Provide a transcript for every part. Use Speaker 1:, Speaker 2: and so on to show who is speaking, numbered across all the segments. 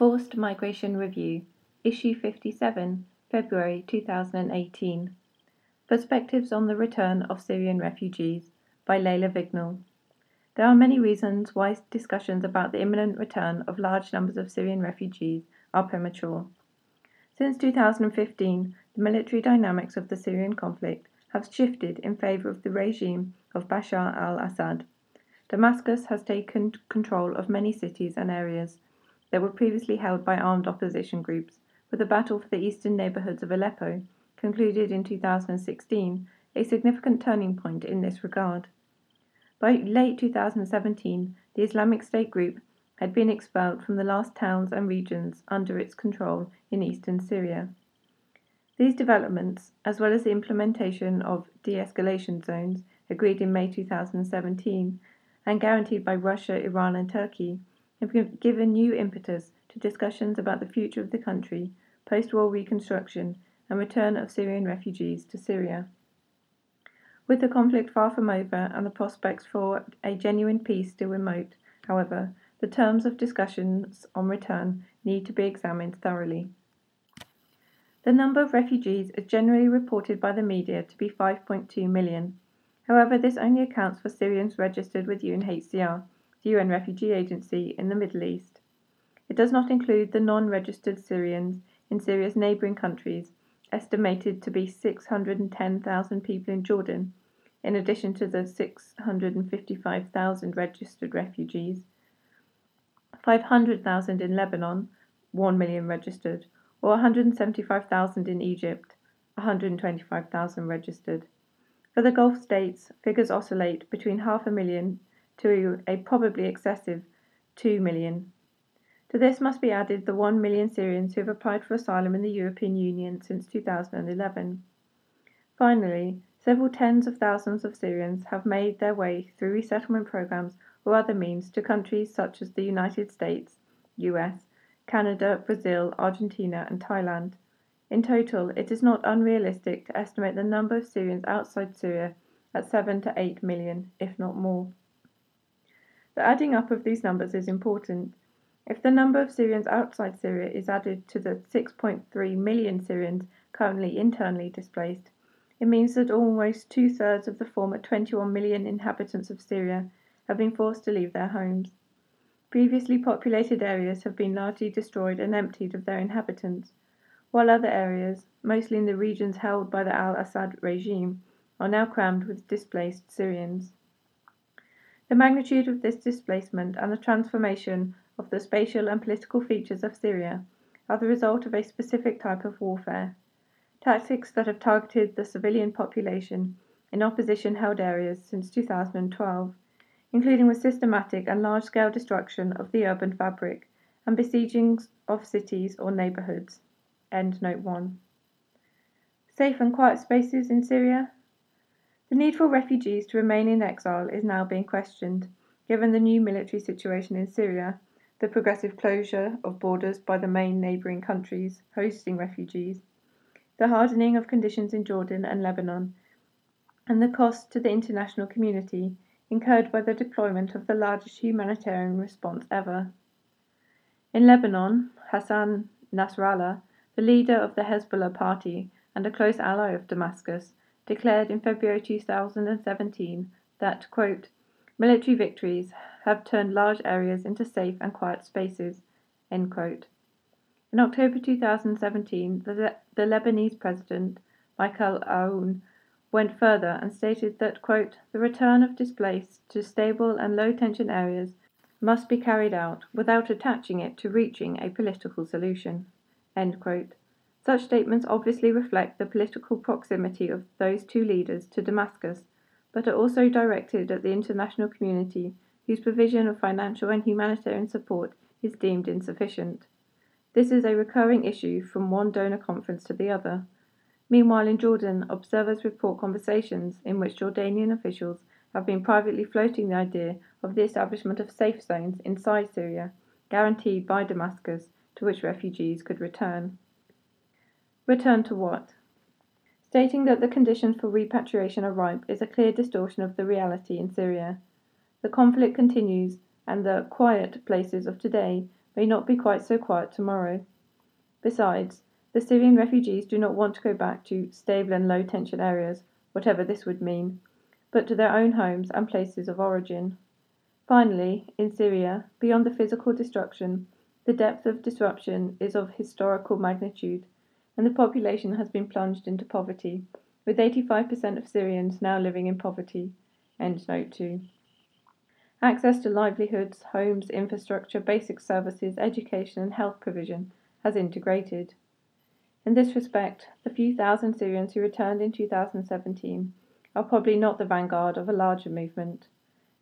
Speaker 1: Forced Migration Review, Issue 57, February 2018. Perspectives on the Return of Syrian Refugees by Leila Vignal. There are many reasons why discussions about the imminent return of large numbers of Syrian refugees are premature. Since 2015, the military dynamics of the Syrian conflict have shifted in favor of the regime of Bashar al Assad. Damascus has taken control of many cities and areas that were previously held by armed opposition groups, with the battle for the eastern neighborhoods of Aleppo, concluded in 2016, a significant turning point in this regard. By late 2017, the Islamic State group had been expelled from the last towns and regions under its control in eastern Syria. These developments, as well as the implementation of de escalation zones agreed in May 2017 and guaranteed by Russia, Iran, and Turkey, have given new impetus to discussions about the future of the country, post war reconstruction, and return of Syrian refugees to Syria. With the conflict far from over and the prospects for a genuine peace still remote, however, the terms of discussions on return need to be examined thoroughly. The number of refugees is generally reported by the media to be 5.2 million. However, this only accounts for Syrians registered with UNHCR the UN Refugee Agency in the Middle East. It does not include the non registered Syrians in Syria's neighboring countries, estimated to be 610,000 people in Jordan, in addition to the 655,000 registered refugees, 500,000 in Lebanon, 1 million registered, or 175,000 in Egypt, 125,000 registered. For the Gulf states, figures oscillate between half a million to a probably excessive 2 million. To this must be added the 1 million Syrians who have applied for asylum in the European Union since 2011. Finally, several tens of thousands of Syrians have made their way through resettlement programs or other means to countries such as the United States, US, Canada, Brazil, Argentina, and Thailand. In total, it is not unrealistic to estimate the number of Syrians outside Syria at 7 to 8 million, if not more. The adding up of these numbers is important. If the number of Syrians outside Syria is added to the 6.3 million Syrians currently internally displaced, it means that almost two thirds of the former 21 million inhabitants of Syria have been forced to leave their homes. Previously populated areas have been largely destroyed and emptied of their inhabitants, while other areas, mostly in the regions held by the al Assad regime, are now crammed with displaced Syrians. The magnitude of this displacement and the transformation of the spatial and political features of Syria are the result of a specific type of warfare. Tactics that have targeted the civilian population in opposition held areas since 2012, including with systematic and large scale destruction of the urban fabric and besieging of cities or neighborhoods. End note 1. Safe and quiet spaces in Syria the need for refugees to remain in exile is now being questioned, given the new military situation in Syria, the progressive closure of borders by the main neighbouring countries hosting refugees, the hardening of conditions in Jordan and Lebanon, and the cost to the international community incurred by the deployment of the largest humanitarian response ever. In Lebanon, Hassan Nasrallah, the leader of the Hezbollah party and a close ally of Damascus, declared in February 2017 that, quote, military victories have turned large areas into safe and quiet spaces, end quote. In October 2017, the, the Lebanese president, Michael Aoun, went further and stated that, quote, the return of displaced to stable and low tension areas must be carried out without attaching it to reaching a political solution, end quote. Such statements obviously reflect the political proximity of those two leaders to Damascus, but are also directed at the international community whose provision of financial and humanitarian support is deemed insufficient. This is a recurring issue from one donor conference to the other. Meanwhile, in Jordan, observers report conversations in which Jordanian officials have been privately floating the idea of the establishment of safe zones inside Syria, guaranteed by Damascus, to which refugees could return. Return to what? Stating that the conditions for repatriation are ripe is a clear distortion of the reality in Syria. The conflict continues, and the quiet places of today may not be quite so quiet tomorrow. Besides, the Syrian refugees do not want to go back to stable and low tension areas, whatever this would mean, but to their own homes and places of origin. Finally, in Syria, beyond the physical destruction, the depth of disruption is of historical magnitude, and the population has been plunged into poverty, with 85% of Syrians now living in poverty. End note 2. Access to livelihoods, homes, infrastructure, basic services, education, and health provision has integrated. In this respect, the few thousand Syrians who returned in 2017 are probably not the vanguard of a larger movement.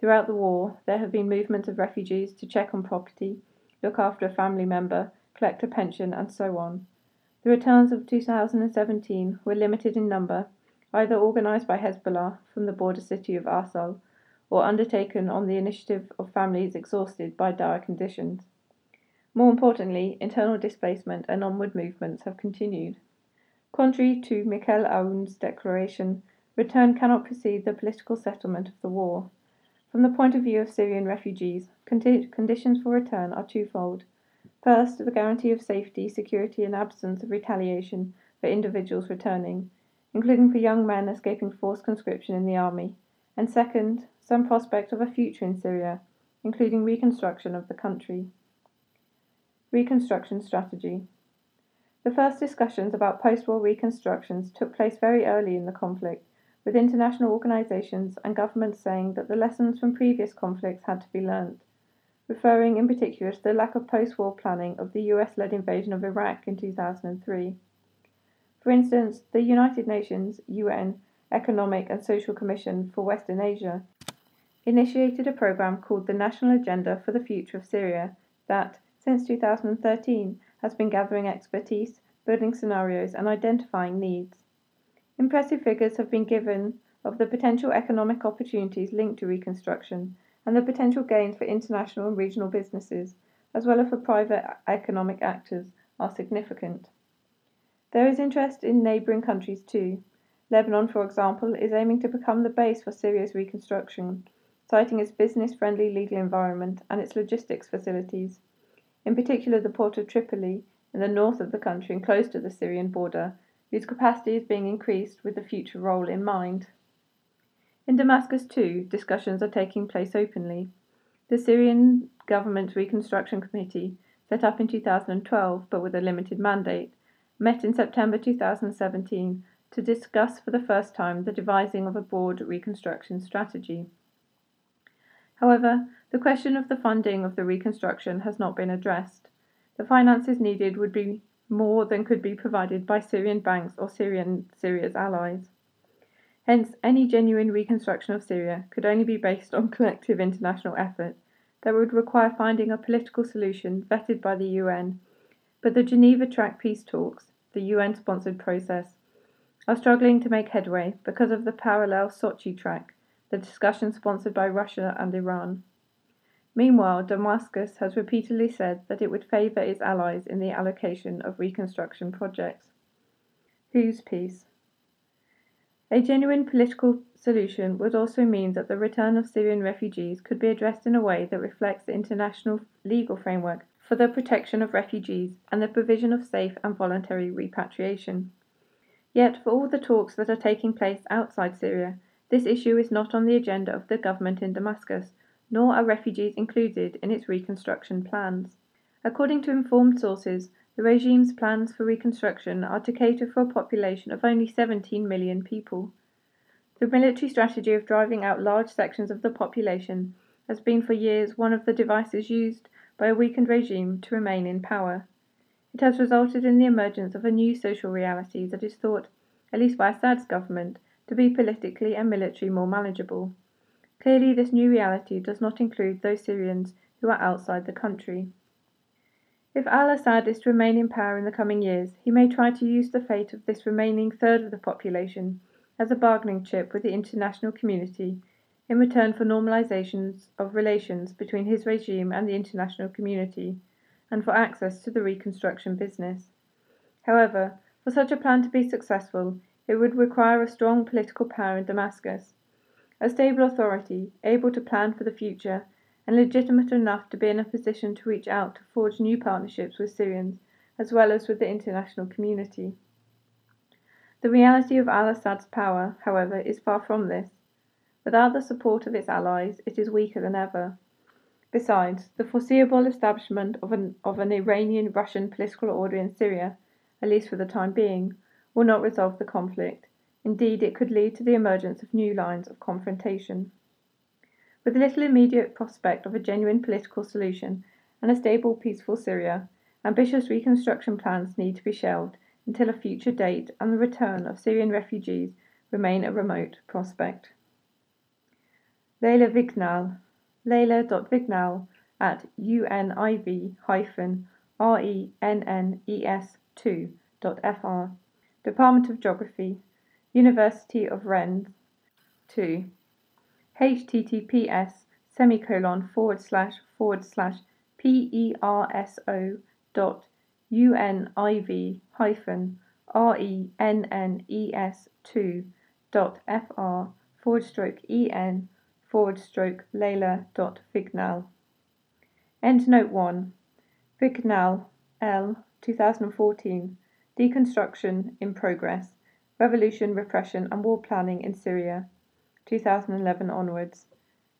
Speaker 1: Throughout the war, there have been movements of refugees to check on property, look after a family member, collect a pension, and so on. The returns of 2017 were limited in number, either organized by Hezbollah from the border city of Arsal or undertaken on the initiative of families exhausted by dire conditions. More importantly, internal displacement and onward movements have continued. Contrary to Michael Aoun's declaration, return cannot precede the political settlement of the war. From the point of view of Syrian refugees, conditions for return are twofold. First, the guarantee of safety, security, and absence of retaliation for individuals returning, including for young men escaping forced conscription in the army, and second, some prospect of a future in Syria, including reconstruction of the country. Reconstruction strategy. The first discussions about post war reconstructions took place very early in the conflict, with international organizations and governments saying that the lessons from previous conflicts had to be learnt, referring in particular to the lack of post war planning of the US led invasion of Iraq in 2003. For instance, the United Nations UN Economic and Social Commission for Western Asia initiated a program called the National Agenda for the Future of Syria that, since 2013, has been gathering expertise, building scenarios, and identifying needs. Impressive figures have been given of the potential economic opportunities linked to reconstruction and the potential gains for international and regional businesses, as well as for private economic actors, are significant. There is interest in neighbouring countries too. Lebanon, for example, is aiming to become the base for Syria's reconstruction citing its business friendly legal environment and its logistics facilities, in particular the port of Tripoli in the north of the country and close to the Syrian border, whose capacity is being increased with the future role in mind. In Damascus, too, discussions are taking place openly. The Syrian government's Reconstruction Committee, set up in 2012 but with a limited mandate, met in September 2017 to discuss for the first time the devising of a broad reconstruction strategy. However, the question of the funding of the reconstruction has not been addressed. The finances needed would be more than could be provided by Syrian banks or Syrian Syria's allies. Hence, any genuine reconstruction of Syria could only be based on collective international effort that would require finding a political solution vetted by the UN. But the Geneva Track peace talks, the UN sponsored process, are struggling to make headway because of the parallel Sochi track the discussion sponsored by Russia and Iran. Meanwhile, Damascus has repeatedly said that it would favour its allies in the allocation of reconstruction projects. Whose peace? A genuine political solution would also mean that the return of Syrian refugees could be addressed in a way that reflects the international legal framework for the protection of refugees and the provision of safe and voluntary repatriation. Yet, for all the talks that are taking place outside Syria, this issue is not on the agenda of the government in Damascus, nor are refugees included in its reconstruction plans. According to informed sources, the regime's plans for reconstruction are to cater for a population of only 17 million people. The military strategy of driving out large sections of the population has been for years one of the devices used by a weakened regime to remain in power. It has resulted in the emergence of a new social reality that is thought, at least by Assad's government, to be politically and militarily more manageable. Clearly, this new reality does not include those Syrians who are outside the country. If al Assad is to remain in power in the coming years, he may try to use the fate of this remaining third of the population as a bargaining chip with the international community in return for normalizations of relations between his regime and the international community, and for access to the reconstruction business. However, for such a plan to be successful, it would require a strong political power in Damascus, a stable authority able to plan for the future and legitimate enough to be in a position to reach out to forge new partnerships with Syrians as well as with the international community. The reality of al Assad's power, however, is far from this. Without the support of its allies, it is weaker than ever. Besides, the foreseeable establishment of an, of an Iranian Russian political order in Syria, at least for the time being, will not resolve the conflict. Indeed, it could lead to the emergence of new lines of confrontation. With little immediate prospect of a genuine political solution and a stable, peaceful Syria, ambitious reconstruction plans need to be shelved until a future date, and the return of Syrian refugees remain a remote prospect. Leila Vignal, Leila.vignal at univ-rennes2.fr, Department of Geography, University of Rennes 2. Https semicolon forward slash forward slash perso dot univ hyphen rennes 2 dot fr forward stroke en forward stroke Leila dot Vignal. Endnote 1. Vignal, L. 2014. Deconstruction in Progress. Revolution, Repression and War Planning in Syria. 2011 onwards.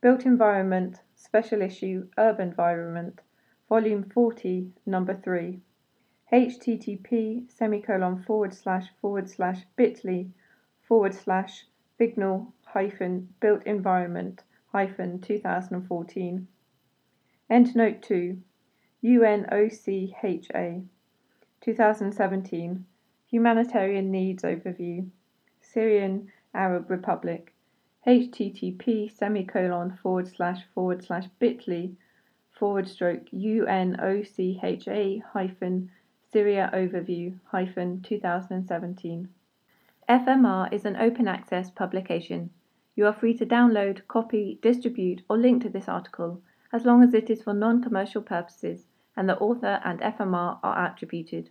Speaker 1: Built Environment, Special Issue, Urban Environment. Volume 40, Number 3. http semicolon forward slash forward slash bit.ly forward slash Vignal hyphen built environment hyphen 2014. Endnote 2 UNOCHA 2017 Humanitarian Needs Overview Syrian Arab Republic http semicolon forward slash forward slash bit.ly forward stroke UNOCHA hyphen Syria Overview hyphen 2017 FMR is an open access publication. You are free to download, copy, distribute, or link to this article as long as it is for non commercial purposes and the author and FMR are attributed.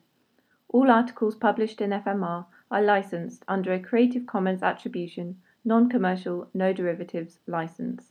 Speaker 1: All articles published in FMR are licensed under a Creative Commons Attribution, Non Commercial, No Derivatives license.